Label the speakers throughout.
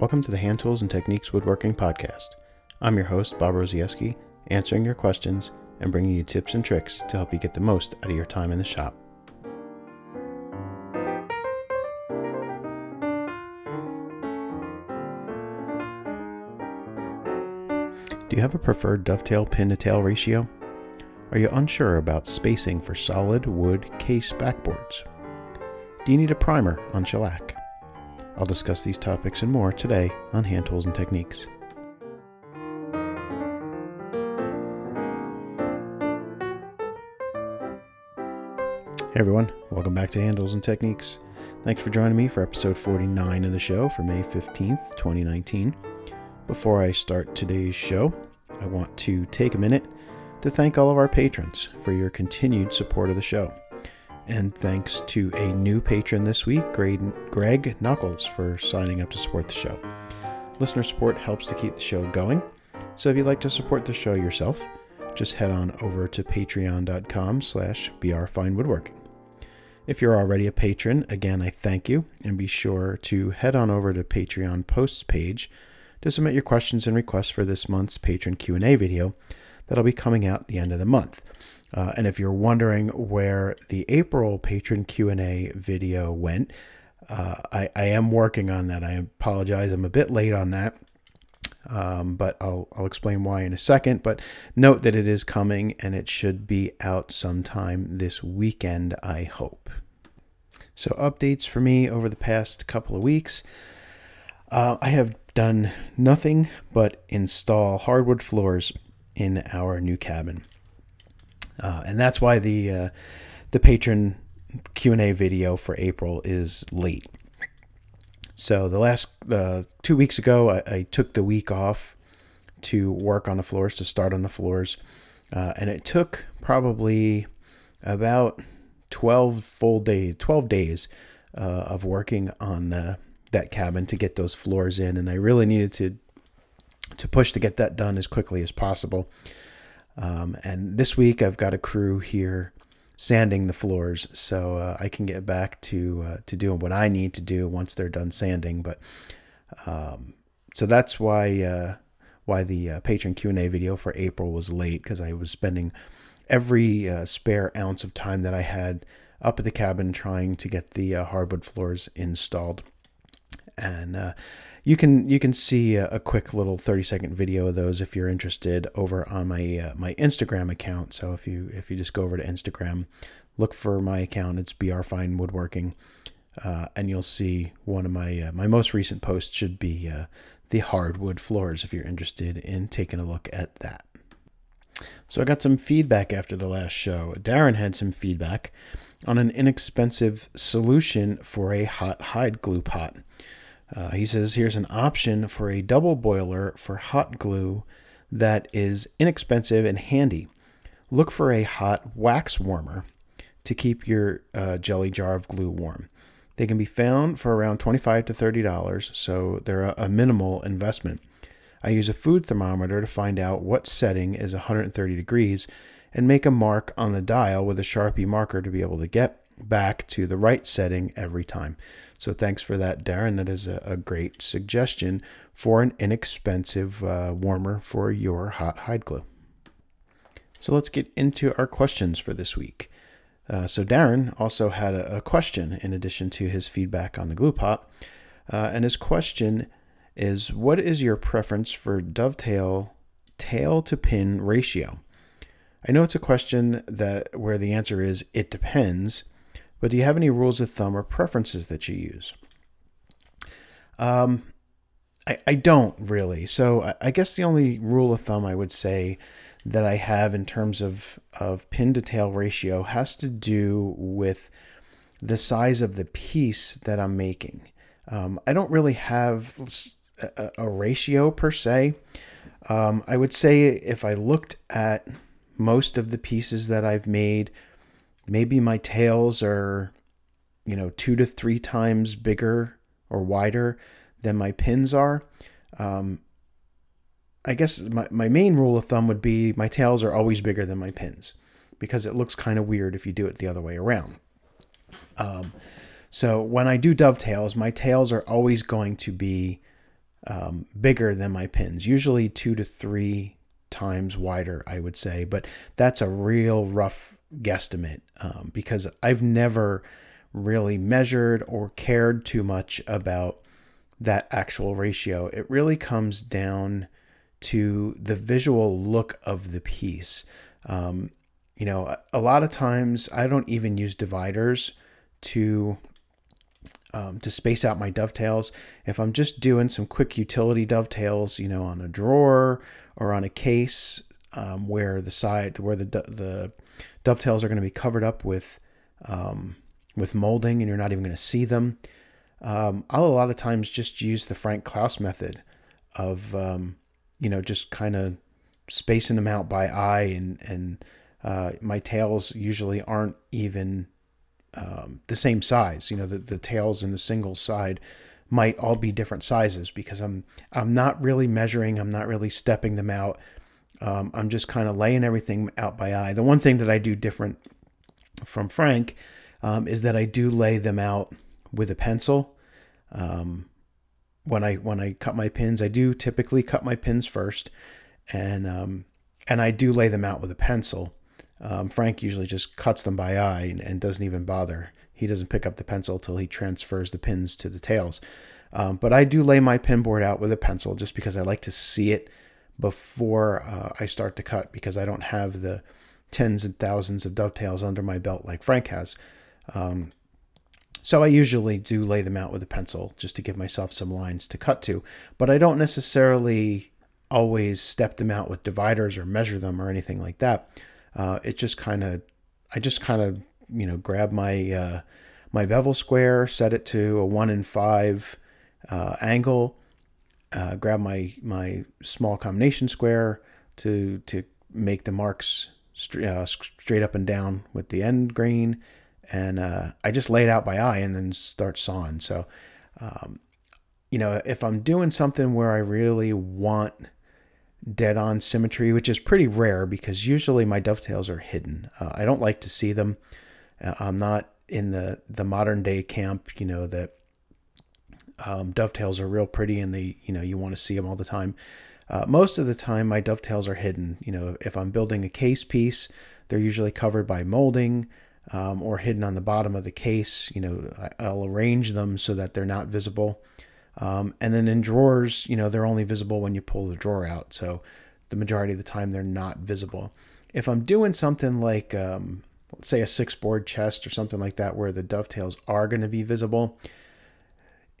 Speaker 1: Welcome to the Hand Tools and Techniques Woodworking Podcast. I'm your host, Bob Rozaieski, answering your questions and bringing you tips and tricks to help you get the most out of your time in the shop. Do you have a preferred dovetail pin to tail ratio? Are you unsure about spacing for solid wood case backboards? Do you need a primer on shellac? I'll discuss these topics and more today on Hand Tools and Techniques. Hey everyone, welcome back to Hand Tools and Techniques. Thanks for joining me for episode 49 of the show for May 15th, 2019. Before I start today's show, I want to take a minute to thank all of our patrons for your continued support of the show. And thanks to a new patron this week, Greg Knuckles, for signing up to support the show. Listener support helps to keep the show going. So if you'd like to support the show yourself, just head on over to patreon.com slash brfinewoodworking. If you're already a patron, again, I thank you, and be sure to head on over to Patreon posts page to submit your questions and requests for this month's patron Q&A video that'll be coming out at the end of the month. Uh, and if you're wondering where the April patron Q&A video went, uh, I, I, am working on that. I apologize. I'm a bit late on that. Um, but I'll, I'll explain why in a second. But note that it is coming and it should be out sometime this weekend, I hope. So, updates for me over the past couple of weeks. Uh, I have done nothing but install hardwood floors in our new cabin. Uh, and that's why the uh, the patron Q&A video for April is late. So the last uh, two weeks ago, I, I, took the week off to work on the floors, to start on the floors. Uh, and it took probably about 12 full days, 12 days uh, of working on uh, that cabin to get those floors in. And I really needed to to push to get that done as quickly as possible. Um, and this week I've got a crew here sanding the floors, so uh, I can get back to uh, to doing what I need to do once they're done sanding. But um, so that's why uh, why the uh, patron Q and A video for April was late because I was spending every uh, spare ounce of time that I had up at the cabin trying to get the uh, hardwood floors installed, and you can you can see a, a, quick little 30 second video of those if you're interested over on my uh, my Instagram account. So if you if you just go over to Instagram, look for my account. It's BR Fine Woodworking, uh, and you'll see one of my uh, my most recent posts should be uh, the hardwood floors if you're interested in taking a look at that. So I got some feedback after the last show. Darren had some feedback on an inexpensive solution for a hot hide glue pot. Uh, he says here's an option for a double boiler for hot glue that is inexpensive and handy. Look for a hot wax warmer to keep your uh, jelly jar of glue warm. They can be found for around 25 to $30, so they're a, a minimal investment. I use a food thermometer to find out what setting is 130 degrees and make a mark on the dial with a Sharpie marker to be able to get back to the right setting every time. So thanks for that, Darren. That is a, a great suggestion for an inexpensive uh, warmer for your hot hide glue. So let's get into our questions for this week. Uh, so Darren also had a, a, question in addition to his feedback on the glue pot, uh, and his question is: What is your preference for dovetail tail to pin ratio? I know it's a question that where the answer is it depends, but do you have any rules of thumb or preferences that you use? Um, I, I don't really. So I, I guess the only rule of thumb I would say that I have in terms of, of pin to tail ratio has to do with the size of the piece that I'm making. Um, I don't really have a, a ratio per se. Um, I would say if I looked at most of the pieces that I've made maybe my tails are, you know, two to three times bigger or wider than my pins are. Um, I guess my, my main rule of thumb would be my tails are always bigger than my pins because it looks kind of weird if you do it the other way around. Um, so when I do dovetails, my tails are always going to be um, bigger than my pins, usually two to three times wider, I would say. But that's a real rough guesstimate um, because I've never really measured or cared too much about that actual ratio. It really comes down to the visual look of the piece. Um, you know, a lot of times I don't even use dividers to um, to space out my dovetails. If I'm just doing some quick utility dovetails, you know, on a drawer or on a case um, where the side where the the dovetails are going to be covered up with um, with molding and you're not even going to see them. Um, I'll a lot of times just use the Frank Klausz method of um, you know just kind of spacing them out by eye and and uh, my tails usually aren't even um, the same size. You know, the, the tails and the single side might all be different sizes because I'm I'm not really measuring. I'm not really stepping them out. Um, I'm just kind of laying everything out by eye. The one thing that I do different from Frank um, is that I do lay them out with a pencil. Um, when I when I cut my pins, I do typically cut my pins first, and um, and I do lay them out with a pencil. Um, Frank usually just cuts them by eye and, and, doesn't even bother. He doesn't pick up the pencil till he transfers the pins to the tails. Um, but I do lay my pin board out with a pencil just because I like to see it before uh, I start to cut because I don't have the tens and thousands of dovetails under my belt like Frank has. Um, so I usually do lay them out with a pencil just to give myself some lines to cut to, but I don't necessarily always step them out with dividers or measure them or anything like that uh, it just kind of, I just kind of, you know, grab my uh, my bevel square, set it to a one in five uh, angle, uh, grab my my small combination square to to make the marks straight, uh, straight up and down with the end grain, and uh, I just lay it out by eye and then start sawing. So, um, you know, if I'm doing something where I really want dead on symmetry, which is pretty rare because usually my dovetails are hidden. Uh, I don't like to see them. Uh, I'm not in the, the modern day camp, you know, that um, dovetails are real pretty and they, you know, you want to see them all the time. Uh, most of the time, my dovetails are hidden. You know, if I'm building a case piece, they're usually covered by molding um, or hidden on the bottom of the case. You know, I'll arrange them so that they're not visible. Um, and then in drawers, you know, they're only visible when you pull the drawer out. So the majority of the time, they're not visible. If I'm doing something like, um, let's say, a six board chest or something like that, where the dovetails are going to be visible,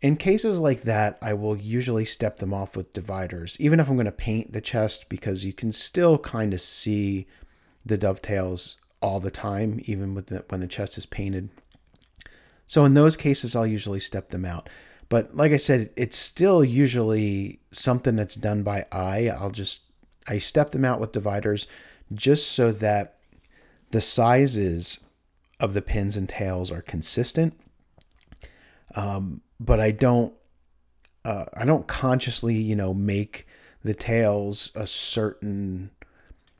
Speaker 1: in cases like that, I will usually step them off with dividers, even if I'm going to paint the chest, because you can still kind of see the dovetails all the time, even with the, when the chest is painted. So in those cases, I'll usually step them out. But like I said, it's still usually something that's done by eye. I'll just I step them out with dividers just so that the sizes of the pins and tails are consistent. Um, but I don't uh, I don't consciously, you know, make the tails a certain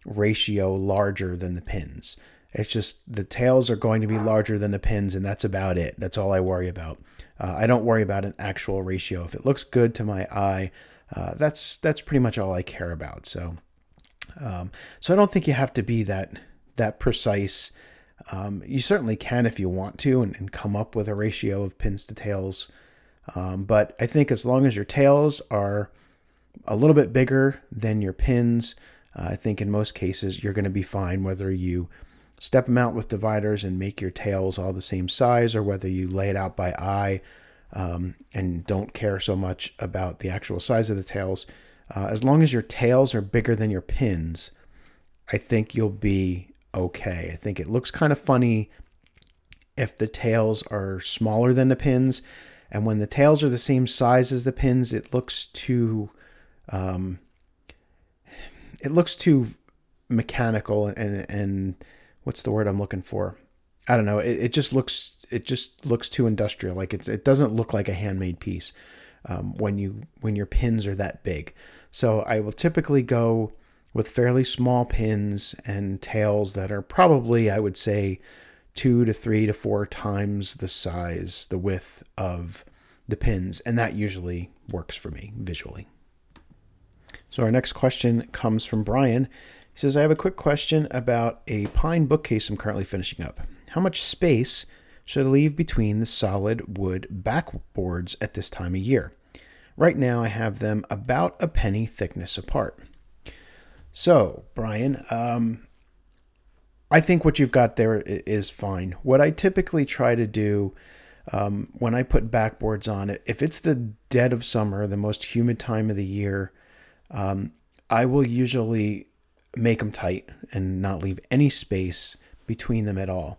Speaker 1: ratio larger than the pins. It's just the tails are going to be larger than the pins, and that's about it. That's all I worry about. Uh, I don't worry about an actual ratio. If it looks good to my eye, uh, that's that's pretty much all I care about. So, um, so I don't think you have to be that that precise. Um, you certainly can if you want to, and, and, come up with a ratio of pins to tails. Um, but I think as long as your tails are a little bit bigger than your pins, uh, I think in most cases you're going to be fine whether you step them out with dividers and make your tails all the same size, or whether you lay it out by eye um, and don't care so much about the actual size of the tails. Uh, as long as your tails are bigger than your pins, I think you'll be okay. I think it looks kind of funny if the tails are smaller than the pins. And when the tails are the same size as the pins, it looks too, um, it looks too mechanical and and what's the word I'm looking for? I don't know. It, it just looks it just looks too industrial. Like it's it doesn't look like a handmade piece um, when you when your pins are that big. So I will typically go with fairly small pins and tails that are probably I would say two to three to four times the size, the width of the pins, and that usually works for me visually. So our next question comes from Brian. He says, I have a quick question about a pine bookcase I'm currently finishing up. How much space should I leave between the solid wood backboards at this time of year? Right now, I have them about a penny thickness apart. So, Brian, um, I think what you've got there is fine. What I typically try to do um, when I put backboards on if it's the dead of summer, the most humid time of the year, um, I will usually make them tight and not leave any space between them at all.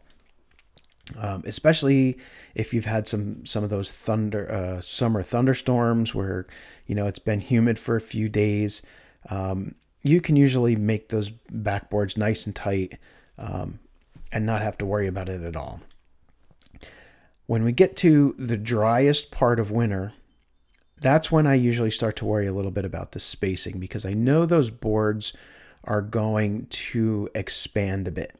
Speaker 1: Um, especially if you've had some some of those thunder uh, summer thunderstorms where you know it's been humid for a few days. Um, you can usually make those backboards nice and tight um, and not have to worry about it at all. When we get to the driest part of winter, that's when I usually start to worry a little bit about the spacing because I know those boards are going to expand a bit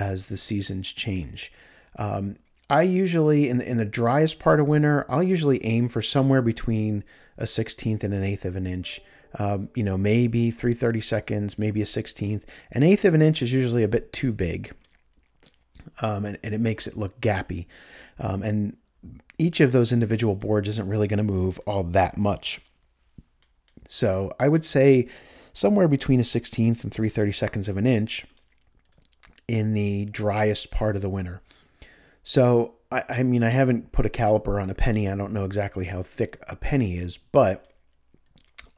Speaker 1: as the seasons change. Um, I usually, in the, in the driest part of winter, I'll usually aim for somewhere between a 16th and an eighth of an inch. Um, you know, maybe 330 seconds, maybe a 16th. An eighth of an inch is usually a bit too big, um, and, and it makes it look gappy. Um, and each of those individual boards isn't really going to move all that much. So I would say somewhere between a 16th and 330 seconds of an inch in the driest part of the winter. So, I, I mean, I haven't put a caliper on a penny. I don't know exactly how thick a penny is, but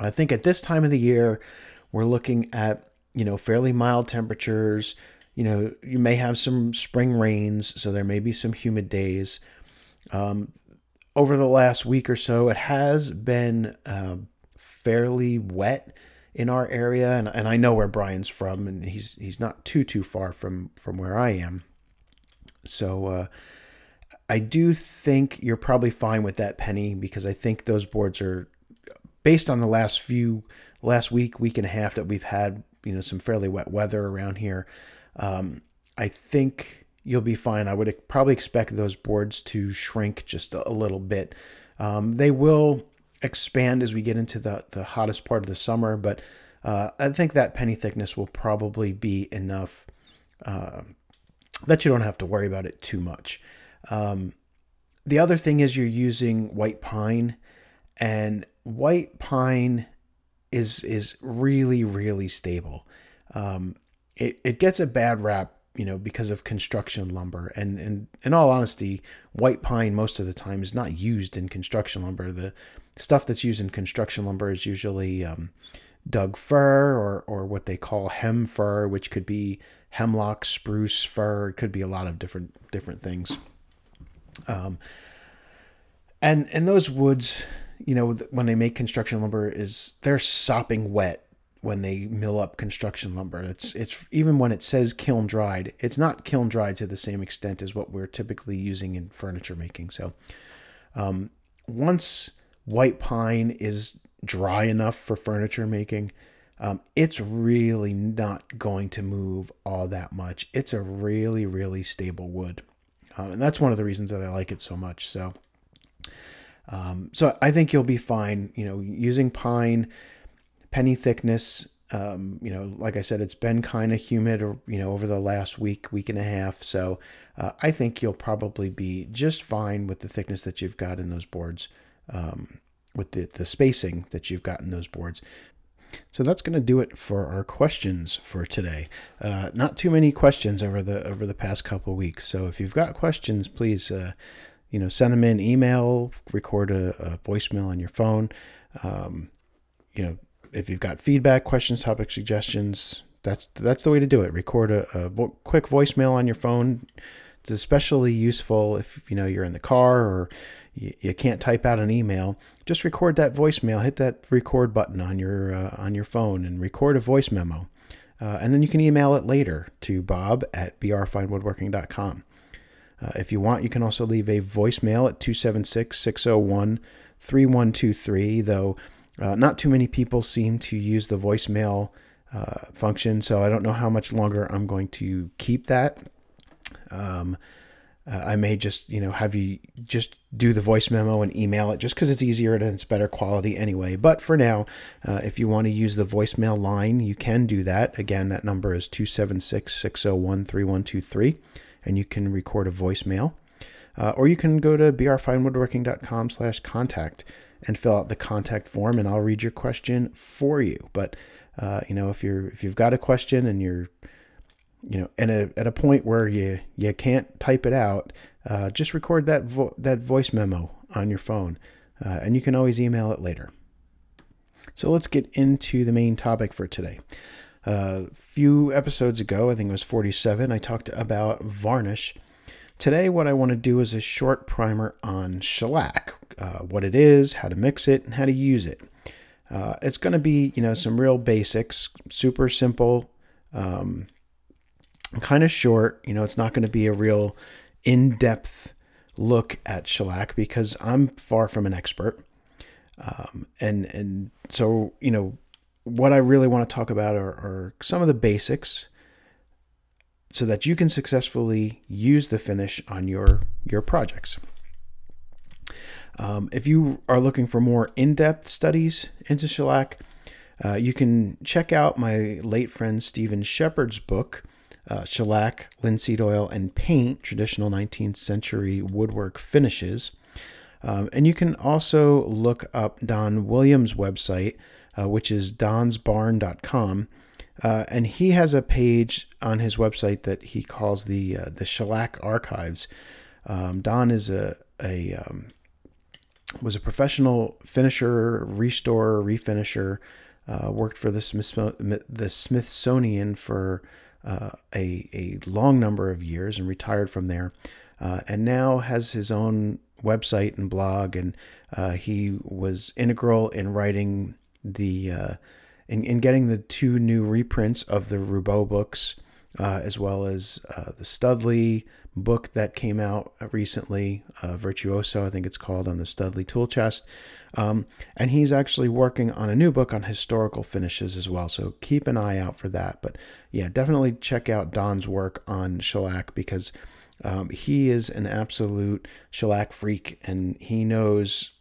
Speaker 1: I think at this time of the year, we're looking at, you know, fairly mild temperatures. You know, you may have some spring rains, so there may be some humid days. Um, over the last week or so, it has been uh, fairly wet in our area, and, and I know where Brian's from, and he's he's not too too far from from where I am. So uh, I do think you're probably fine with that penny because I think those boards are based on the last few last week week and a half that we've had you know some fairly wet weather around here. Um, I think you'll be fine. I would probably expect those boards to shrink just a, little bit. Um, they will expand as we get into the, the hottest part of the summer, but uh, I think that penny thickness will probably be enough uh, that you don't have to worry about it too much. Um, the other thing is you're using white pine, and white pine is is really really stable. Um, it it gets a bad rap, you know, because of construction lumber, and and in all honesty, white pine most of the time is not used in construction lumber. The stuff that's used in construction lumber is usually um, Doug fir or or what they call hem fir, which could be hemlock, spruce, fir. It could be a lot of different different things. Um, and and those woods, you know, when they make construction lumber, is they're sopping wet when they mill up construction lumber. It's it's even when it says kiln dried, it's not kiln dried to the same extent as what we're typically using in furniture making. So, um, once white pine is dry enough for furniture making, um, it's really not going to move all that much. It's a really, really stable wood. Um, and that's one of the reasons that I like it so much. So, um, so I think you'll be fine. You know, using pine, penny thickness. Um, you know, like I said, it's been kind of humid, or you know, over the last week, week and a half. So, uh, I think you'll probably be just fine with the thickness that you've got in those boards um, with the, the spacing that you've got in those boards. So that's going to do it for our questions for today. Uh, not too many questions over the over the past couple weeks. So if you've got questions, please, uh, you know, send them in email, record a, a voicemail on your phone. Um, you know, if you've got feedback, questions, topic suggestions, that's that's the way to do it. Record a, a vo- quick voicemail on your phone. It's especially useful if you know you're in the car or you, you can't type out an email, just record that voicemail. Hit that record button on your uh, on your phone and record a voice memo. Uh, and then you can email it later to bob at brfinewoodworking.com. Uh, if you want, you can also leave a voicemail at 276 601 3123, though uh, not too many people seem to use the voicemail uh, function, so I don't know how much longer I'm going to keep that. Um, uh, I may just, you know, have you just do the voice memo and email it just because it's easier and it's better quality anyway. But for now, uh, if you want to use the voicemail line, you can do that. Again, that number is 276 601 3123, and you can record a voicemail. Uh, or you can go to brfinewoodworking.com slash contact and fill out the contact form and I'll read your question for you. But, uh, you know, if you're, if you've got a question and you're, you know, at a at a point where you you can't type it out, uh, just record that vo- that voice memo on your phone, uh, and you can always email it later. So let's get into the main topic for today. A few episodes ago, I think it was 47, I talked about varnish. Today, what I want to do is a short primer on shellac, uh, what it is, how to mix it, and how to use it. Uh, it's going to be, you know, some real basics, super simple. Um, kind of short. You know, it's not going to be a real in depth look at shellac because I'm far from an expert. Um, and and so you know what I really want to talk about are, are, some of the basics so that you can successfully use the finish on your your projects. Um, if you are looking for more in-depth studies into shellac, uh, you can check out my late friend Stephen Shepherd's book, uh, shellac, linseed oil, and paint, traditional 19th century woodwork finishes. Um, and you can also look up Don Williams' website, uh, which is donsbarn.com. Uh, and he has a page on his website that he calls the uh, the Shellac Archives. Um, Don is a a um, was a professional finisher, restorer, refinisher. Uh, worked for the Smith the Smithsonian for uh, a, a long number of years and retired from there, uh, and now has his own website and blog. And uh, he was integral in writing the uh, in, in getting the two new reprints of the Roubo books, uh, as well as uh, the Studley book that came out recently, Virtuoso, I think it's called, on the Studley tool chest. Um, and he's actually working on a new book on historical finishes as well. So keep an eye out for that. But yeah, definitely check out Don's work on shellac because um, he is an absolute shellac freak and he knows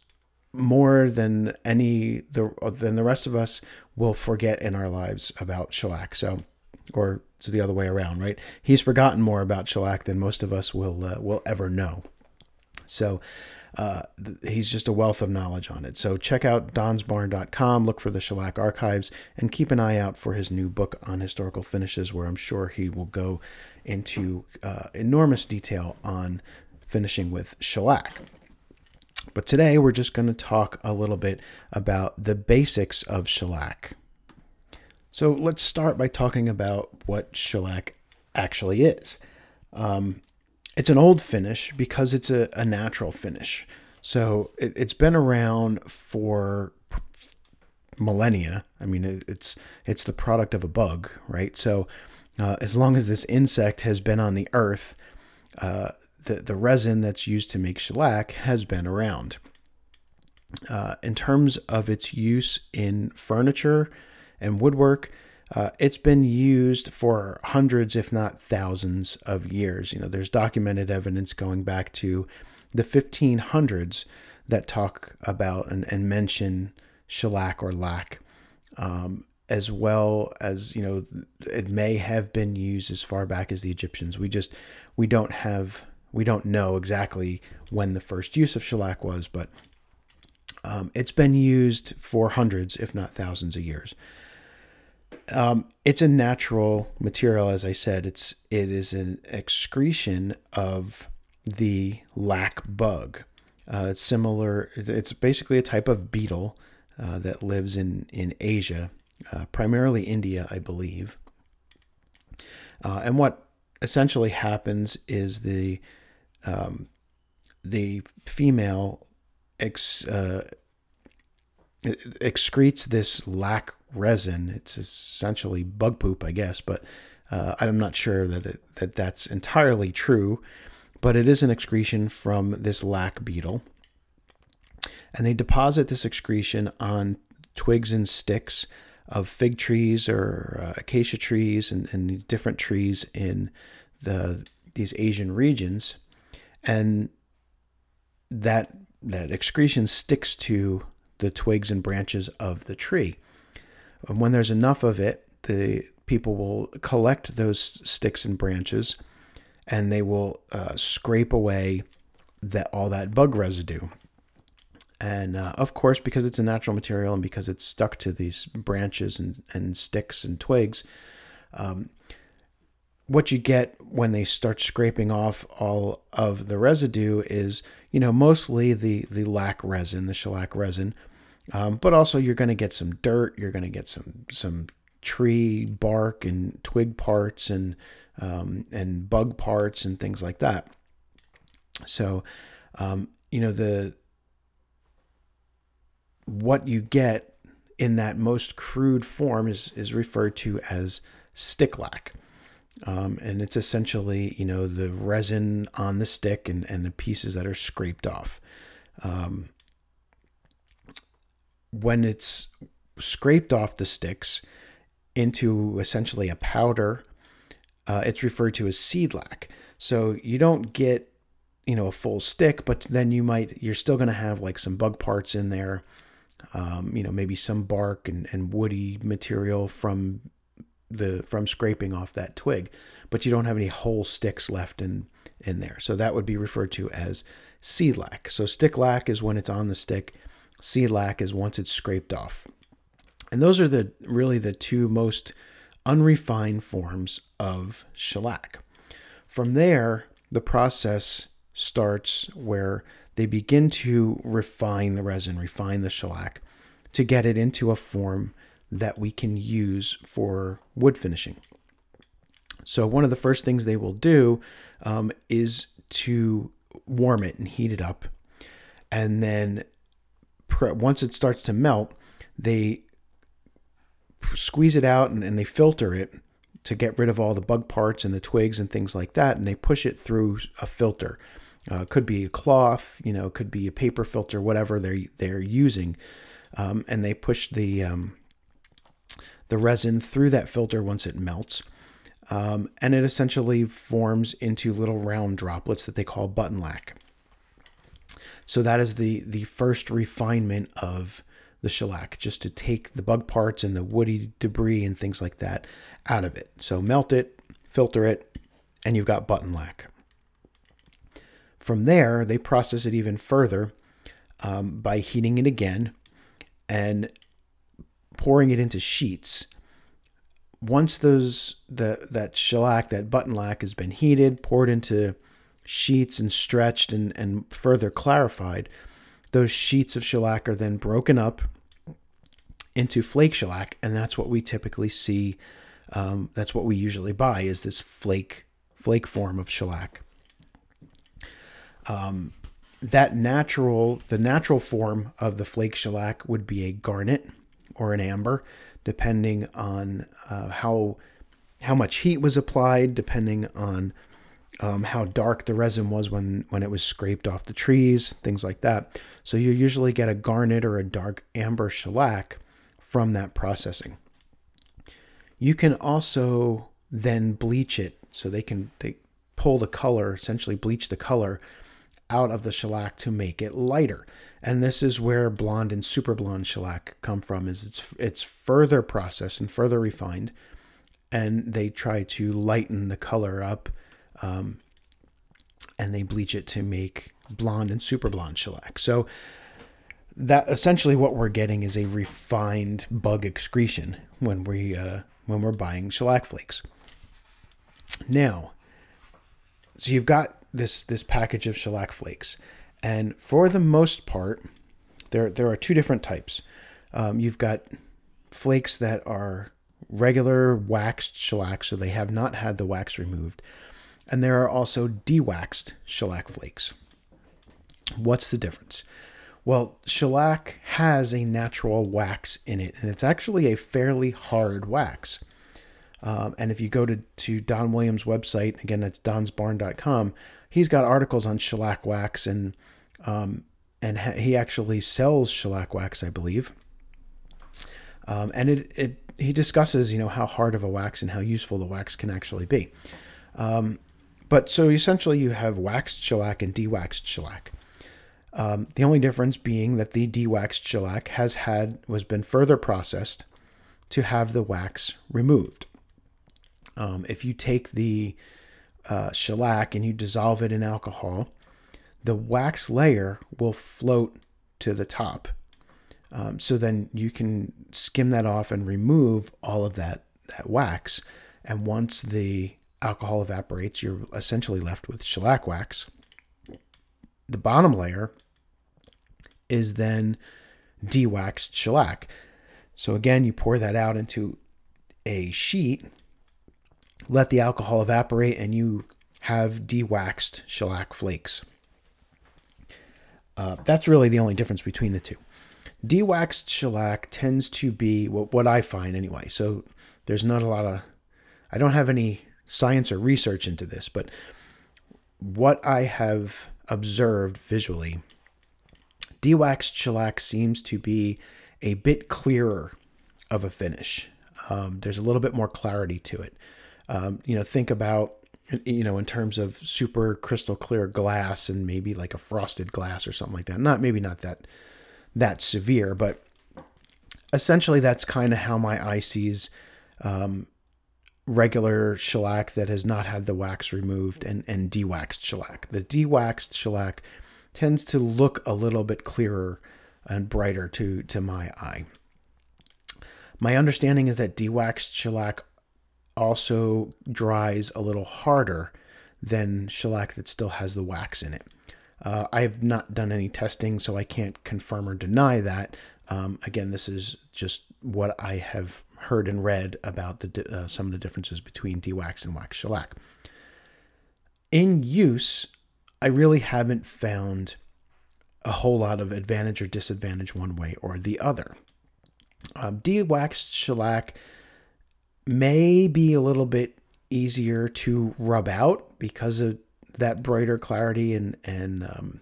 Speaker 1: more than any the than the rest of us will forget in our lives about shellac. So, or the other way around, right? He's forgotten more about shellac than most of us will uh, will ever know. So, uh, he's just a wealth of knowledge on it. So check out donsbarn.com, look for the Shellac Archives, and keep an eye out for his new book on historical finishes, where I'm sure he will go into uh, enormous detail on finishing with shellac. But today we're just going to talk a little bit about the basics of shellac. So let's start by talking about what shellac actually is. Um, it's an old finish because it's a, a natural finish. So it, has been around for millennia. I mean, it, it's it's the product of a bug, right? So uh, as long as this insect has been on the earth, uh, the the resin that's used to make shellac has been around. Uh, in terms of its use in furniture and woodwork, uh, it's been used for hundreds, if not thousands, of years. You know, there's documented evidence going back to the 1500s that talk about and, and mention shellac or lac, um, as well as you know, it may have been used as far back as the Egyptians. We just we don't have we don't know exactly when the first use of shellac was, but um, it's been used for hundreds, if not thousands, of years. Um, it's a natural material, as I said. It's it is an excretion of the lac bug. Uh, it's similar. It's basically a type of beetle uh, that lives in in Asia, uh, primarily India, I believe. Uh, and what essentially happens is the um, the female ex, uh, excretes this lac resin. It's essentially bug poop, I guess, but uh, I'm not sure that it, that that's entirely true. But it is an excretion from this lac beetle, and they deposit this excretion on twigs and sticks of fig trees or uh, acacia trees and, and different trees in the these Asian regions. And that that excretion sticks to the twigs and branches of the tree. And when there's enough of it, the people will collect those sticks and branches, and they will uh, scrape away that all that bug residue. And uh, of course, because it's a natural material and because it's stuck to these branches and, and sticks and twigs, um, what you get when they start scraping off all of the residue is, you know, mostly the the lac resin, the shellac resin, um, but also you're going to get some dirt, you're going to get some some tree bark and twig parts and um, and bug parts and things like that. So, um, you know the what you get in that most crude form is is referred to as stick lac. Um, and it's essentially, you know, the resin on the stick and, and the pieces that are scraped off. Um, when it's scraped off the sticks into essentially a powder, uh, it's referred to as seed lac. So you don't get, you know, a full stick, but then you might, you're still going to have like some bug parts in there. Um, you know, maybe some bark and, and woody material from the from scraping off that twig, but you don't have any whole sticks left in in there. So that would be referred to as seed lac. So stick lac is when it's on the stick. Seed lac is once it's scraped off. And those are the really the two most unrefined forms of shellac. From there, the process starts where they begin to refine the resin, refine the shellac to get it into a form that we can use for wood finishing. So, one of the first things they will do um, is to warm it and heat it up. And then, pre- once it starts to melt, they squeeze it out and, and they filter it to get rid of all the bug parts and the twigs and things like that. And they push it through a filter. Uh, could be a cloth, you know, could be a paper filter, whatever they're they're using, um, and they push the um, the resin through that filter once it melts. Um, and it essentially forms into little round droplets that they call button lac. So that is the the first refinement of the shellac, just to take the bug parts and the woody debris and things like that out of it. So melt it, filter it, and you've got button lac. From there, they process it even further um, by heating it again and pouring it into sheets. Once those the that shellac, that button lac has been heated, poured into sheets and stretched and, and further clarified, those sheets of shellac are then broken up into flake shellac, and that's what we typically see. Um, that's what we usually buy is this flake flake form of shellac. Um, that natural the natural form of the flake shellac would be a garnet or an amber, depending on uh, how how much heat was applied, depending on um, how dark the resin was when when it was scraped off the trees, things like that. So you usually get a garnet or a dark amber shellac from that processing. You can also then bleach it, so they can they pull the color, essentially bleach the color out of the shellac to make it lighter and this is where blonde and super blonde shellac come from is it's it's further processed and further refined and they try to lighten the color up um, and they bleach it to make blonde and super blonde shellac. So that essentially what we're getting is a refined bug excretion when we uh, when we're buying shellac flakes. Now so you've got this this package of shellac flakes and for the most part, there there are two different types. Um, you've got flakes that are regular waxed shellac, so they have not had the wax removed, and there are also dewaxed shellac flakes. What's the difference? Well, shellac has a natural wax in it, and it's actually a fairly hard wax. Um, and if you go to, to Don Williams' website, again, that's donsbarn.com, he's got articles on shellac wax and um, and ha- he actually sells shellac wax, I believe. Um, and it, it he discusses you know how hard of a wax and how useful the wax can actually be. Um, but so essentially, you have waxed shellac and dewaxed shellac. Um, the only difference being that the dewaxed shellac has had was been further processed to have the wax removed. Um, if you take the uh, shellac and you dissolve it in alcohol, the wax layer will float to the top. Um, so then you can skim that off and remove all of that that wax. And once the alcohol evaporates, you're essentially left with shellac wax. The bottom layer is then dewaxed shellac. So again, you pour that out into a sheet, let the alcohol evaporate, and you have dewaxed shellac flakes. Uh, that's really the only difference between the two. Dewaxed shellac tends to be what, what I find anyway. So there's not a lot of, I don't have any science or research into this, but what I have observed visually Dewaxed shellac seems to be a bit clearer of a finish. Um, there's a little bit more clarity to it. Um, you know, think about you know in terms of super crystal clear glass and maybe like a frosted glass or something like that. Not maybe not that that severe, but essentially that's kind of how my eye sees um, regular shellac that has not had the wax removed and and dewaxed shellac. The dewaxed shellac tends to look a little bit clearer and brighter to, to my eye. My understanding is that dewaxed shellac also dries a little harder than shellac that still has the wax in it. Uh, I have not done any testing, so I can't confirm or deny that. Um, again, this is just what I have heard and read about the, uh, some of the differences between dewaxed and wax shellac. In use, I really haven't found a whole lot of advantage or disadvantage one way or the other. Um, de-waxed shellac may be a little bit easier to rub out because of that brighter clarity and and um,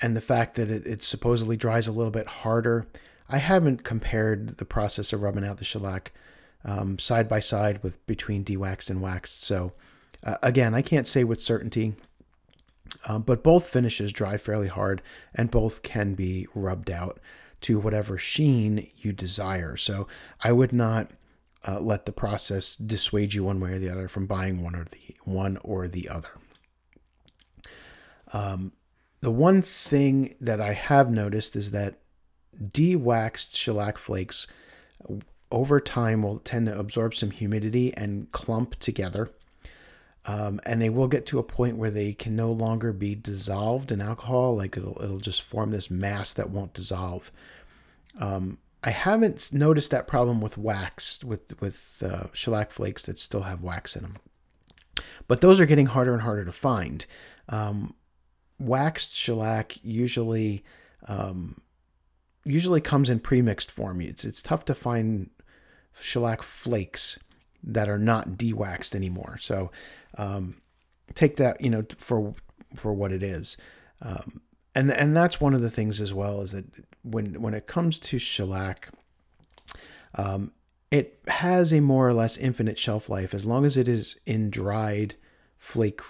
Speaker 1: and the fact that it, it supposedly dries a little bit harder. I haven't compared the process of rubbing out the shellac um, side by side with between de-waxed and waxed. So uh, again, I can't say with certainty. Um, but both finishes dry fairly hard and both can be rubbed out to whatever sheen you desire. So I would not uh, let the process dissuade you one way or the other from buying one or the one or the other. Um, the one thing that I have noticed is that de-waxed shellac flakes over time will tend to absorb some humidity and clump together. Um, and they will get to a point where they can no longer be dissolved in alcohol. Like it'll it'll just form this mass that won't dissolve. Um, I haven't noticed that problem with wax with with uh, shellac flakes that still have wax in them, but those are getting harder and harder to find. Um, waxed shellac usually um, usually comes in premixed form. It's it's tough to find shellac flakes that are not de-waxed anymore. So um, take that you know for for what it is. Um, and and that's one of the things as well is that when when it comes to shellac, um, it has a more or less infinite shelf life as long as it is in dried flake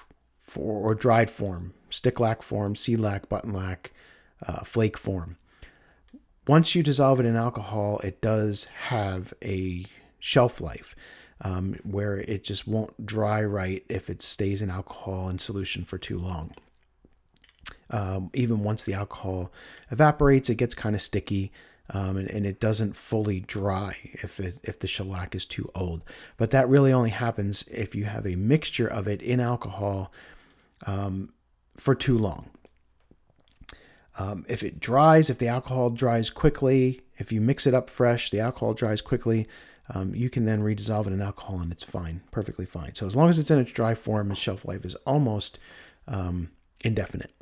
Speaker 1: for, or dried form, stick lac form, seed lac, button lac, uh, flake form. Once you dissolve it in alcohol, it does have a shelf life um, where it just won't dry right if it stays in alcohol in solution for too long. Um, even once the alcohol evaporates, it gets kind of sticky. Um, and, and, it doesn't fully dry if it, if the shellac is too old. But that really only happens if you have a mixture of it in alcohol um, for too long. Um, if it dries, if the alcohol dries quickly, if you mix it up fresh, the alcohol dries quickly, um, you can then redissolve it in alcohol and it's fine, perfectly fine. So as long as it's in its dry form, its shelf life is almost um, indefinite.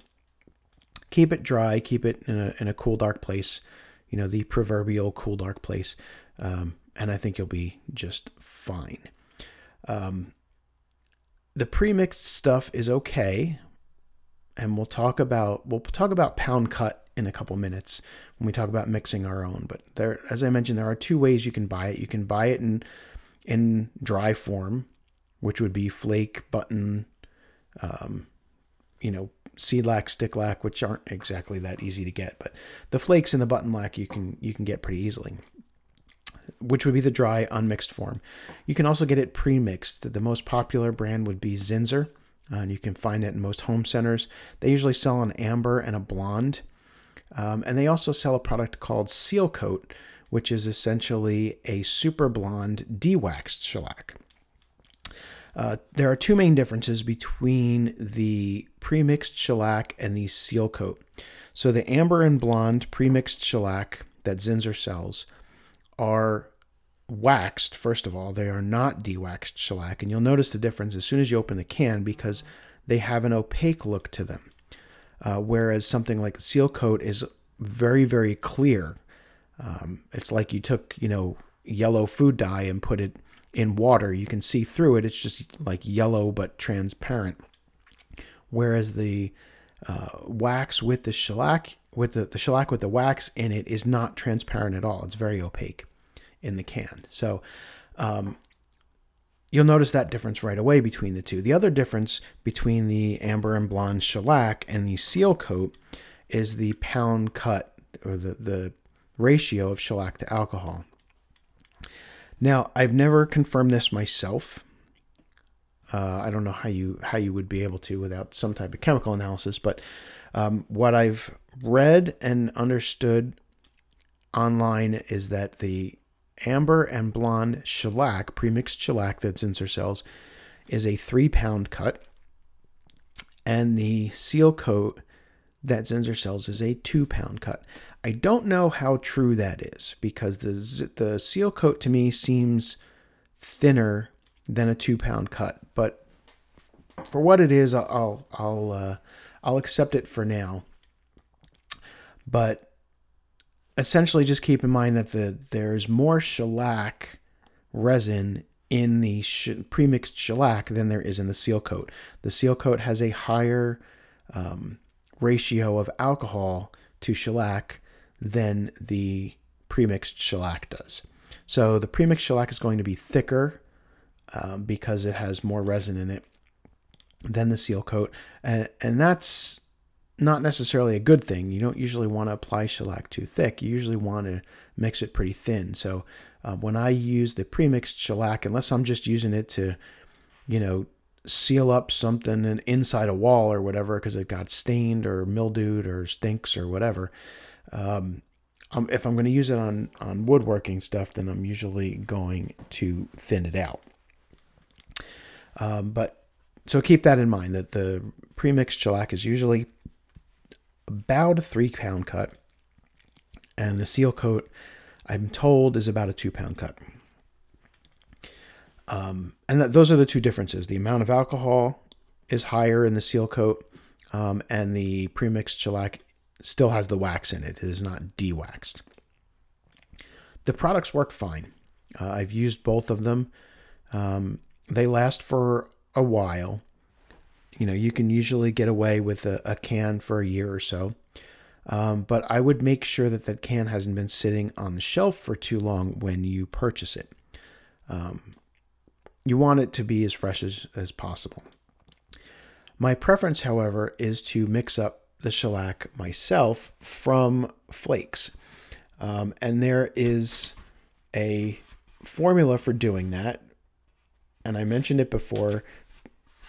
Speaker 1: Keep it dry, keep it in a, in a cool, dark place, you know, the proverbial cool, dark place, um, and I think you'll be just fine. Um, the premixed stuff is okay, and we'll talk about we'll talk about pound cut in a couple minutes when we talk about mixing our own. But there, as I mentioned, there are two ways you can buy it. You can buy it in in dry form, which would be flake, button, um, you know, seed lac, stick lac, which aren't exactly that easy to get, but the flakes and the button lac you can you can get pretty easily. Which would be the dry unmixed form. You can also get it pre-mixed. The most popular brand would be Zinsser, uh, and you can find it in most home centers. They usually sell an amber and a blonde, um, and they also sell a product called Seal Coat, which is essentially a super blonde dewaxed shellac. Uh, there are two main differences between the premixed shellac and the seal coat. So the amber and blonde premixed shellac that Zinsser sells are waxed, first of all. They are not dewaxed shellac. And you'll notice the difference as soon as you open the can because they have an opaque look to them. Uh, whereas something like the seal coat is very, very clear. Um, it's like you took, you know, yellow food dye and put it in water. You can see through it. It's just like yellow but transparent. Whereas the uh, wax with the shellac, with the, the shellac with the wax in it, is not transparent at all. It's very opaque in the can. So um, you'll notice that difference right away between the two. The other difference between the amber and blonde shellac and the seal coat is the pound cut or the, the ratio of shellac to alcohol. Now, I've never confirmed this myself. Uh, I don't know how you how you would be able to without some type of chemical analysis, but um, what I've read and understood online is that the amber and blonde shellac, premixed shellac that Zinsser sells, is a three pound cut, and the seal coat that Zinsser sells is a two pound cut. I don't know how true that is because the the seal coat to me seems thinner than a two pound cut, but for what it is, I'll I'll uh, I'll accept it for now. But essentially, just keep in mind that the there's more shellac resin in the sh- premixed shellac than there is in the seal coat. The seal coat has a higher um, ratio of alcohol to shellac than the premixed shellac does. So the premixed shellac is going to be thicker um, because it has more resin in it than the seal coat, and, and that's not necessarily a good thing. You don't usually want to apply shellac too thick. You usually want to mix it pretty thin. So uh, when I use the premixed shellac, unless I'm just using it to, you know, seal up something inside a wall or whatever because it got stained or mildewed or stinks or whatever, um, um, if I'm going to use it on, on woodworking stuff, then I'm usually going to thin it out. Um, but so keep that in mind that the premixed shellac is usually about a three pound cut, and the seal coat, I'm told, is about a two pound cut. Um, and that, those are the two differences. The amount of alcohol is higher in the seal coat, um, and the premixed shellac still has the wax in it. It is not dewaxed. The products work fine. Uh, I've used both of them. Um, they last for a while. You know, you can usually get away with a, a can for a year or so. Um, but I would make sure that that can hasn't been sitting on the shelf for too long when you purchase it. Um, you want it to be as fresh as, as possible. My preference, however, is to mix up the shellac myself from flakes. Um, and there is a formula for doing that. And I mentioned it before,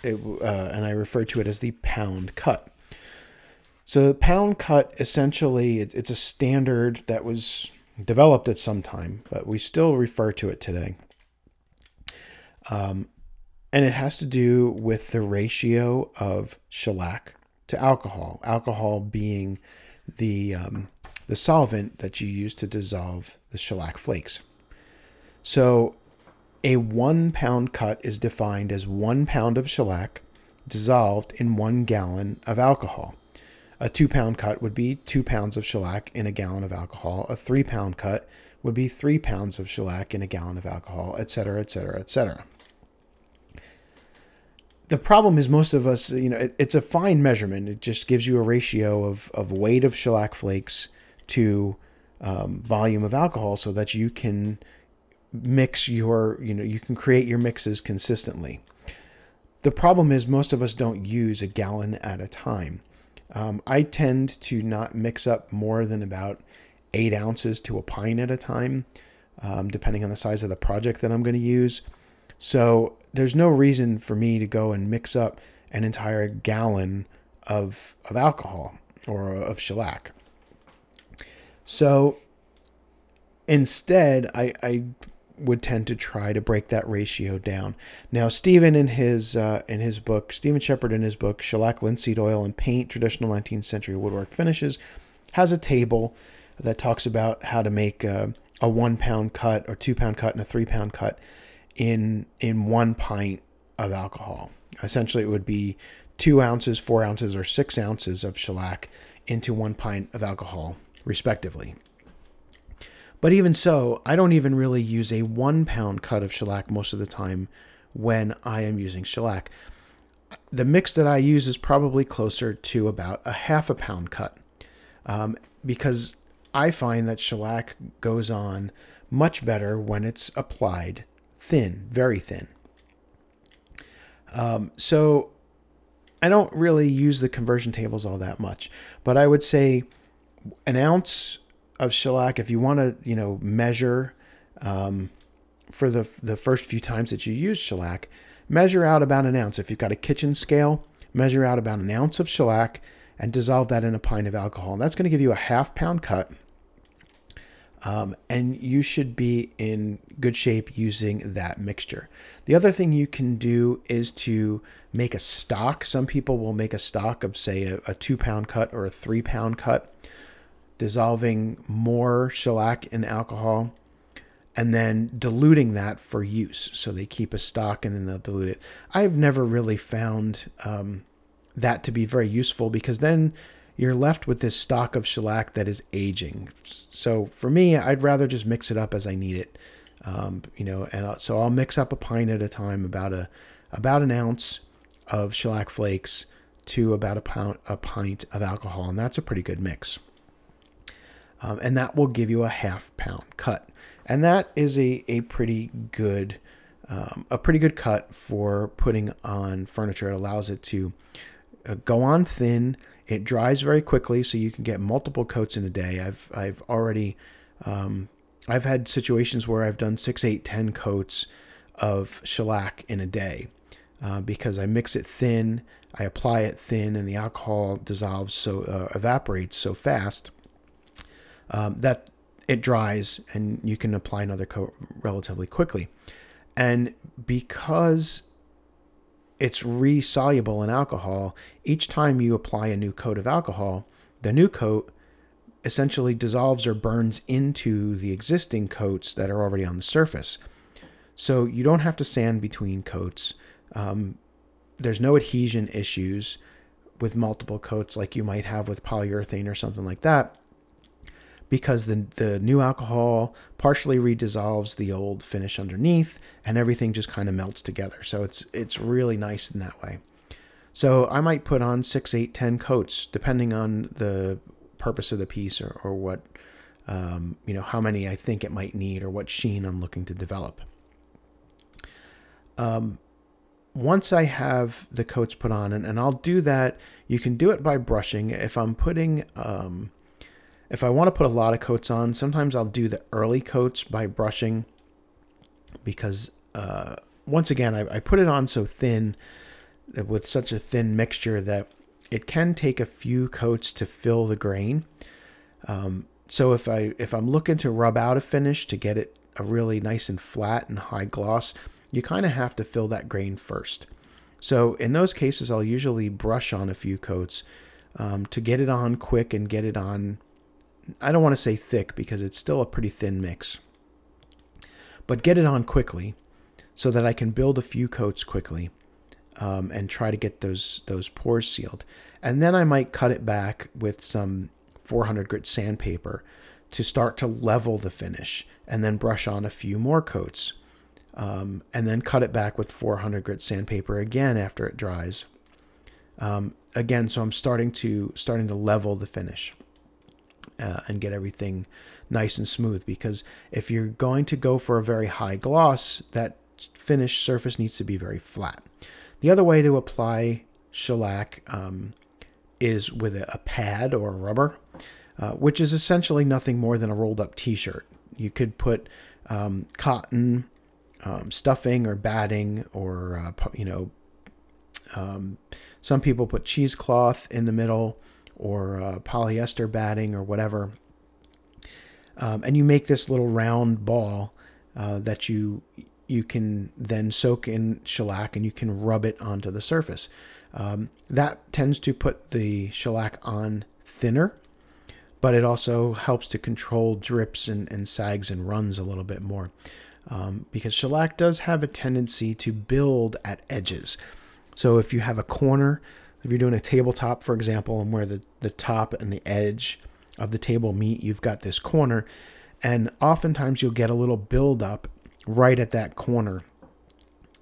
Speaker 1: it, uh, and I refer to it as the pound cut. So, the pound cut essentially, it, it's a standard that was developed at some time, but we still refer to it today. Um, and it has to do with the ratio of shellac to alcohol. Alcohol being the um, the solvent that you use to dissolve the shellac flakes. So, a one pound cut is defined as one pound of shellac dissolved in one gallon of alcohol. A two pound cut would be two pounds of shellac in a gallon of alcohol. A three pound cut would be three pounds of shellac in a gallon of alcohol, etc., etc., etc the problem is most of us, you know, it, it's a fine measurement. It just gives you a ratio of, of weight of shellac flakes to um, volume of alcohol so that you can mix your, you know, you can create your mixes consistently. the problem is most of us don't use a gallon at a time. Um, I tend to not mix up more than about eight ounces to a pint at a time, um, depending on the size of the project that I'm going to use. So there's no reason for me to go and mix up an entire gallon of, of alcohol or of shellac. So instead, I, I would tend to try to break that ratio down. Now, Stephen in his uh, in his book, Stephen Shepherd in his book, Shellac, Linseed Oil, and Paint: Traditional 19th Century Woodwork Finishes, has a table that talks about how to make a, a one pound cut or two pound cut and a three pound cut in in one pint of alcohol. Essentially, it would be two ounces, four ounces, or six ounces of shellac into one pint of alcohol, respectively. But even so, I don't even really use a one pound cut of shellac most of the time when I am using shellac. The mix that I use is probably closer to about a half a pound cut um, because I find that shellac goes on much better when it's applied thin, very thin. Um, so I don't really use the conversion tables all that much, but I would say an ounce of shellac, if you want to, you know, measure um, for the the first few times that you use shellac, measure out about an ounce. If you've got a kitchen scale, measure out about an ounce of shellac and dissolve that in a pint of alcohol. And that's going to give you a half pound cut. Um, and you should be in good shape using that mixture. The other thing you can do is to make a stock. Some people will make a stock of, say, a, a two pound cut or a three pound cut dissolving more shellac in alcohol, and then diluting that for use. So they keep a stock and then they'll dilute it. I've never really found um, that to be very useful because then you're left with this stock of shellac that is aging. So for me, I'd rather just mix it up as I need it. Um, you know, and so I'll mix up a pint at a time, about a about an ounce of shellac flakes to about a pound a pint of alcohol, and that's a pretty good mix um, and that will give you a half pound cut. And that is a, a pretty good um, a pretty good cut for putting on furniture. It allows it to uh, go on thin. It dries very quickly, so you can get multiple coats in a day. I've I've already um, I've had situations where I've done six, eight, ten coats of shellac in a day uh, because I mix it thin, I apply it thin, and the alcohol dissolves so uh, evaporates so fast um, that it dries and you can apply another coat relatively quickly. And because it's resoluble in alcohol, each time you apply a new coat of alcohol, the new coat essentially dissolves or burns into the existing coats that are already on the surface. So you don't have to sand between coats. Um, there's no adhesion issues with multiple coats like you might have with polyurethane or something like that because the, the new alcohol partially redissolves the old finish underneath and everything just kind of melts together. So it's it's really nice in that way. So I might put on six, eight, ten coats, depending on the purpose of the piece or, or what um, you know how many I think it might need or what sheen I'm looking to develop. Um, once I have the coats put on, and, and I'll do that, you can do it by brushing. If I'm putting um, if I want to put a lot of coats on, sometimes I'll do the early coats by brushing because uh, once again, I, I put it on so thin with such a thin mixture that it can take a few coats to fill the grain. Um, so if I if I'm looking to rub out a finish to get it a really nice and flat and high gloss, you kind of have to fill that grain first. So in those cases, I'll usually brush on a few coats um, to get it on quick and get it on I don't want to say thick because it's still a pretty thin mix. But get it on quickly so that I can build a few coats quickly um, and try to get those those pores sealed. And then I might cut it back with some 400 grit sandpaper to start to level the finish and then brush on a few more coats. Um, and then cut it back with 400 grit sandpaper again after it dries. Um, again, so I'm starting to starting to level the finish uh, and get everything nice and smooth because if you're going to go for a very high gloss, that finished surface needs to be very flat. The other way to apply shellac um, is with a, pad or rubber, uh, which is essentially nothing more than a rolled up t shirt. You could put um, cotton um, stuffing or batting or, uh, you know, um, some people put cheesecloth in the middle or uh, polyester batting or whatever. Um, and you make this little round ball uh, that you you can then soak in shellac and you can rub it onto the surface. Um, that tends to put the shellac on thinner, but it also helps to control drips and, and sags and runs a little bit more. Um, because shellac does have a tendency to build at edges. So if you have a corner, if you're doing a tabletop, for example, and where the, the top and the edge of the table meet, you've got this corner, and oftentimes you'll get a little buildup right at that corner.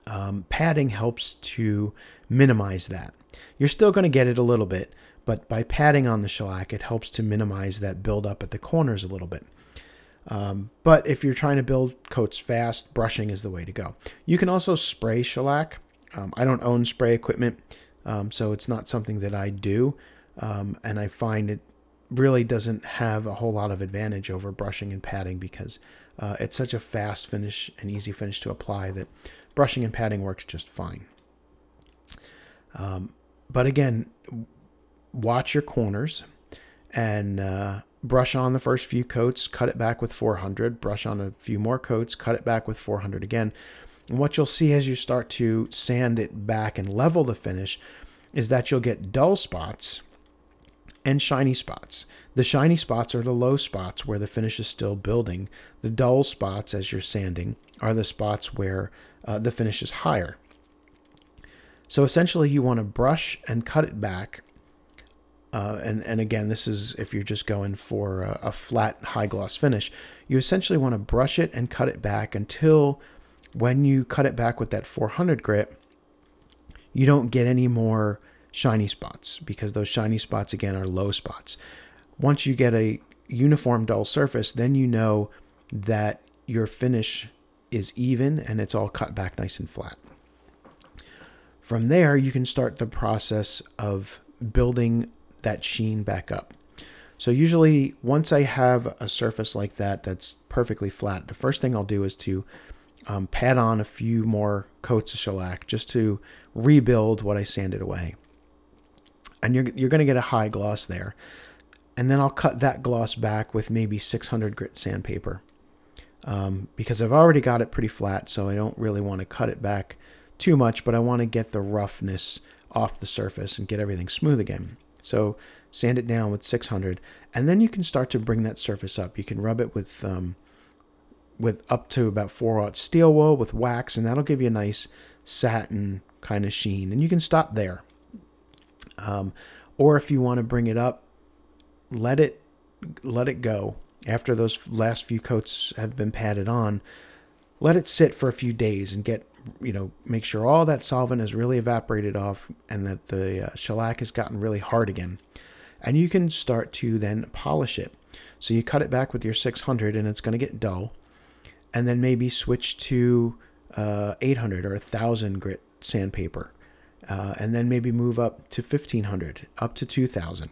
Speaker 1: Um, padding helps to minimize that. You're still going to get it a little bit, but by padding on the shellac, it helps to minimize that buildup at the corners a little bit. Um, but if you're trying to build coats fast, brushing is the way to go. You can also spray shellac. Um, I don't own spray equipment, um, so it's not something that I do. Um, and I find it really doesn't have a whole lot of advantage over brushing and padding because uh, it's such a fast finish and easy finish to apply that brushing and padding works just fine. Um, but again, watch your corners and uh, brush on the first few coats, cut it back with 400, brush on a few more coats, cut it back with 400 again. And what you'll see as you start to sand it back and level the finish is that you'll get dull spots and shiny spots. The shiny spots are the low spots where the finish is still building. The dull spots, as you're sanding, are the spots where uh, the finish is higher. So essentially, you want to brush and cut it back. Uh, and, and again, this is if you're just going for a, a flat high gloss finish. You essentially want to brush it and cut it back until when you cut it back with that 400 grit, you don't get any more shiny spots because those shiny spots again are low spots. Once you get a uniform dull surface, then you know that your finish is even and it's all cut back nice and flat. From there, you can start the process of building that sheen back up. So usually once I have a surface like that that's perfectly flat, the first thing I'll do is to um, pat on a few more coats of shellac just to rebuild what I sanded away and you're, you're going to get a high gloss there. And then I'll cut that gloss back with maybe 600 grit sandpaper um, because I've already got it pretty flat, so I don't really want to cut it back too much, but I want to get the roughness off the surface and get everything smooth again. So sand it down with 600, and then you can start to bring that surface up. You can rub it with um, with up to about 4 aught steel wool with wax, and that'll give you a nice satin kind of sheen. And you can stop there. Um, or if you want to bring it up, let it let it go after those last few coats have been padded on. Let it sit for a few days and get you know make sure all that solvent has really evaporated off and that the uh, shellac has gotten really hard again. And you can start to then polish it. So you cut it back with your 600 and it's going to get dull. And then maybe switch to uh, 800 or 1000 grit sandpaper uh, and then maybe move up to 1500 up to 2000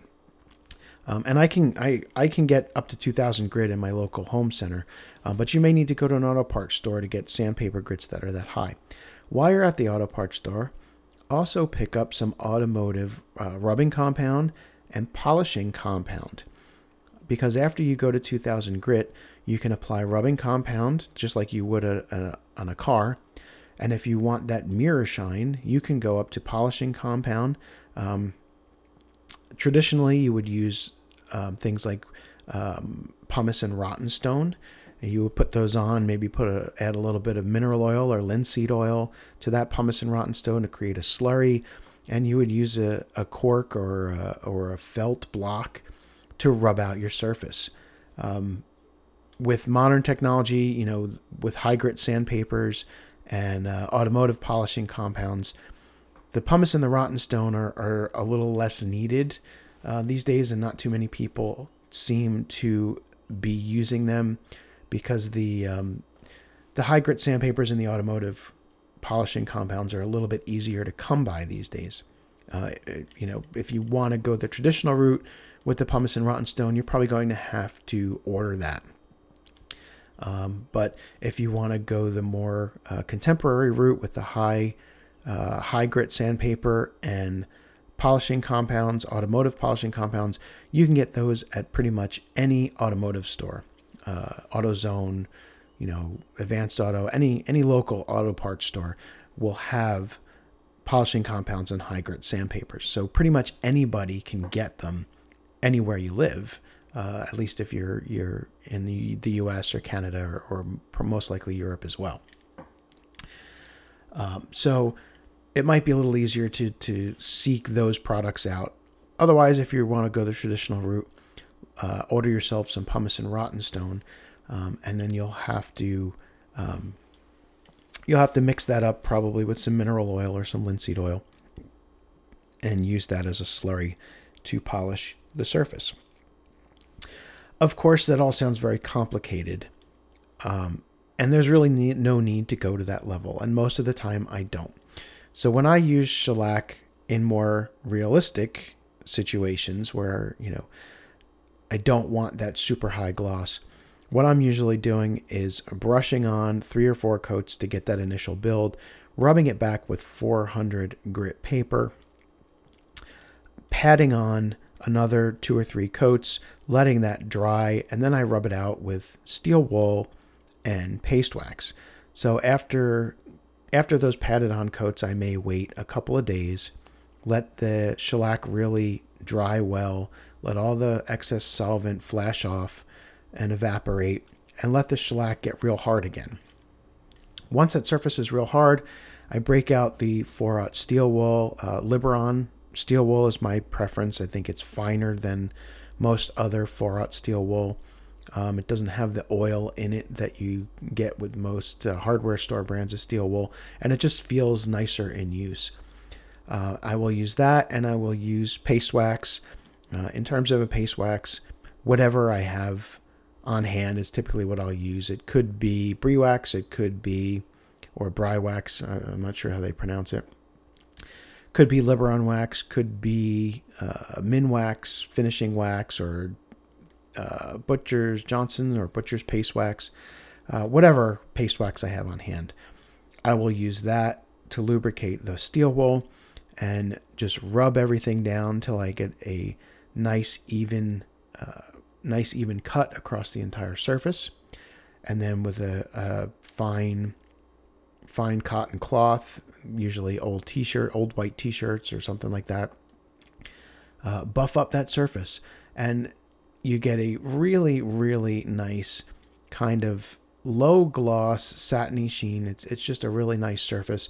Speaker 1: um, and I can I, I can get up to 2000 grit in my local home center uh, but you may need to go to an auto parts store to get sandpaper grits that are that high. While you're at the auto parts store also pick up some automotive uh, rubbing compound and polishing compound. Because after you go to 2000 grit you can apply rubbing compound just like you would a, a, on a car and if you want that mirror shine, you can go up to polishing compound. Um, traditionally, you would use um, things like um, pumice and rotten stone. You would put those on, maybe put a, add a little bit of mineral oil or linseed oil to that pumice and rotten stone to create a slurry. And you would use a, a cork or a, or a felt block to rub out your surface. Um, with modern technology, you know, with high grit sandpapers, and uh, automotive polishing compounds. The pumice and the rotten stone are, are a little less needed uh, these days, and not too many people seem to be using them because the um, the high grit sandpapers and the automotive polishing compounds are a little bit easier to come by these days. Uh, you know, if you want to go the traditional route with the pumice and rotten stone, you're probably going to have to order that. Um, but if you want to go the more uh, contemporary route with the high uh, high grit sandpaper and polishing compounds, automotive polishing compounds, you can get those at pretty much any automotive store, uh, AutoZone, you know, Advanced Auto, any any local auto parts store will have polishing compounds and high grit sandpapers. So pretty much anybody can get them anywhere you live. Uh, at least if you're you're in the, the U.S. or Canada or, or most likely Europe as well. Um, so it might be a little easier to to seek those products out. Otherwise, if you want to go the traditional route, uh, order yourself some pumice and rotten stone, um, and then you'll have to um, you'll have to mix that up probably with some mineral oil or some linseed oil, and use that as a slurry to polish the surface. Of course, that all sounds very complicated. Um, and there's really no need to go to that level. And most of the time, I don't. So when I use shellac in more realistic situations where, you know, I don't want that super high gloss, what I'm usually doing is brushing on three or four coats to get that initial build, rubbing it back with 400 grit paper, patting on another two or three coats, letting that dry, and then I rub it out with steel wool and paste wax. So after after those patted on coats, I may wait a couple of days, let the shellac really dry well, let all the excess solvent flash off and evaporate, and let the shellac get real hard again. Once that surface is real hard, I break out the 4 steel wool uh, Liberon steel wool is my preference. I think it's finer than most other 4 steel wool. Um, it doesn't have the oil in it that you get with most uh, hardware store brands of steel wool, and it just feels nicer in use. Uh, I will use that, and I will use paste wax. Uh, in terms of a paste wax, whatever I have on hand is typically what I'll use. It could be Briwax, it could be, or Briwax. I'm not sure how they pronounce it. Could be Liberon wax, could be uh, Minwax, finishing wax, or uh, Butcher's Johnson or Butcher's paste wax, uh, whatever paste wax I have on hand. I will use that to lubricate the steel wool and just rub everything down till I get a nice even, uh, nice even cut across the entire surface. And then with a, a fine, fine cotton cloth, usually old t-shirt, old white t-shirts or something like that. Uh, buff up that surface and you get a really, really nice kind of low gloss satiny sheen. It's, it's just a really nice surface.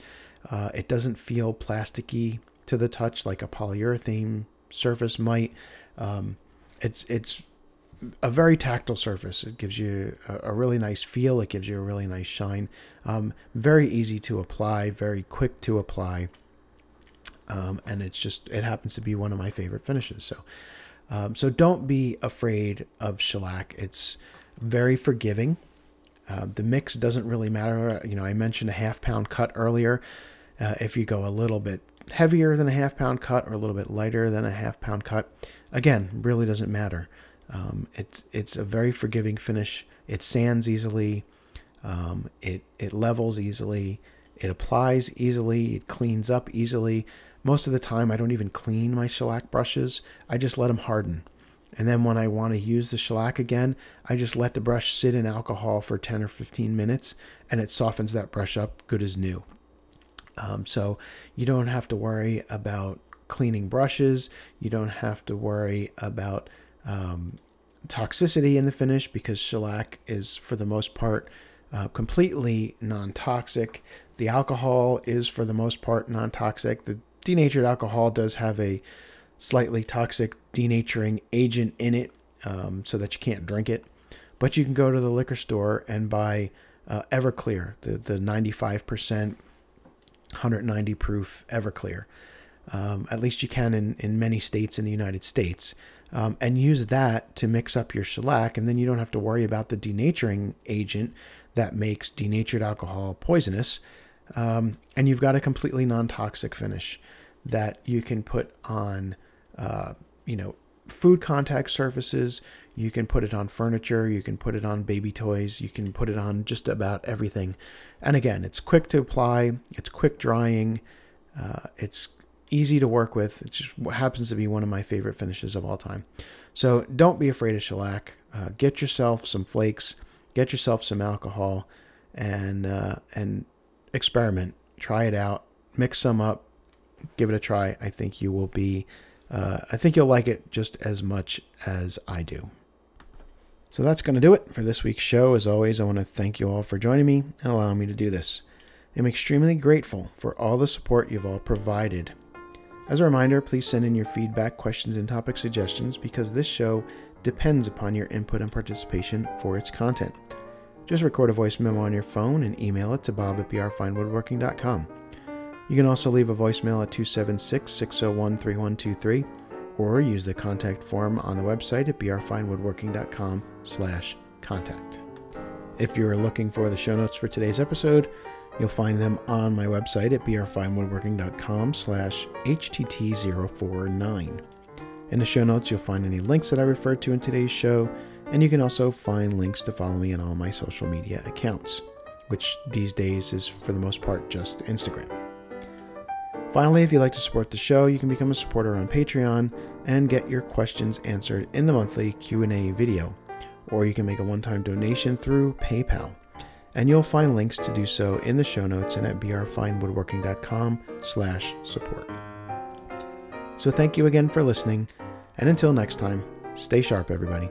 Speaker 1: Uh, it doesn't feel plasticky to the touch like a polyurethane surface might. Um, it's, it's a very tactile surface. It gives you a, a, really nice feel. It gives you a really nice shine. Um, very easy to apply, very quick to apply. Um, and it's just, it happens to be one of my favorite finishes. So, um, so don't be afraid of shellac. It's very forgiving. Uh, the mix doesn't really matter. You know, I mentioned a half pound cut earlier. Uh, if you go a little bit heavier than a half pound cut or a little bit lighter than a half pound cut, again, really doesn't matter. Um, it's it's a very forgiving finish. It sands easily. Um, it it levels easily. It applies easily. It cleans up easily. Most of the time, I don't even clean my shellac brushes. I just let them harden. And then when I want to use the shellac again, I just let the brush sit in alcohol for 10 or 15 minutes and it softens that brush up good as new. Um, so you don't have to worry about cleaning brushes. You don't have to worry about um, toxicity in the finish because shellac is, for the most part, uh, completely non toxic. The alcohol is, for the most part, non toxic. The denatured alcohol does have a slightly toxic denaturing agent in it um, so that you can't drink it. But you can go to the liquor store and buy uh, Everclear, the, the 95%, 190 proof Everclear. Um, at least you can in, in many states in the United States. Um, and use that to mix up your shellac, and then you don't have to worry about the denaturing agent that makes denatured alcohol poisonous. Um, and you've got a completely non-toxic finish that you can put on, uh, you know, food contact surfaces. You can put it on furniture. You can put it on baby toys. You can put it on just about everything. And again, it's quick to apply. It's quick drying. Uh, it's easy to work with. It just happens to be one of my favorite finishes of all time. So don't be afraid of shellac. Uh, get yourself some flakes. Get yourself some alcohol, and uh, and experiment. Try it out. Mix some up. Give it a try. I think you will be. Uh, I think you'll like it just as much as I do. So that's going to do it for this week's show. As always, I want to thank you all for joining me and allowing me to do this. I'm extremely grateful for all the support you've all provided. As a reminder, please send in your feedback, questions, and topic suggestions because this show depends upon your input and participation for its content. Just record a voice memo on your phone and email it to bob at brfinewoodworking.com. You can also leave a voicemail at 276 601 3123 or use the contact form on the website at brfinewoodworking.com slash contact. If you're looking for the show notes for today's episode, you'll find them on my website at brfinewoodworking.com slash htt049. In the show notes, you'll find any links that I referred to in today's show, and you can also find links to follow me on all my social media accounts, which these days is for the most part just Instagram. Finally, if you'd like to support the show, you can become a supporter on Patreon and get your questions answered in the monthly Q&A video, or you can make a one-time donation through PayPal. And you'll find links to do so in the show notes and at brfinewoodworking.com slash support. So thank you again for listening, and until next time, stay sharp, everybody.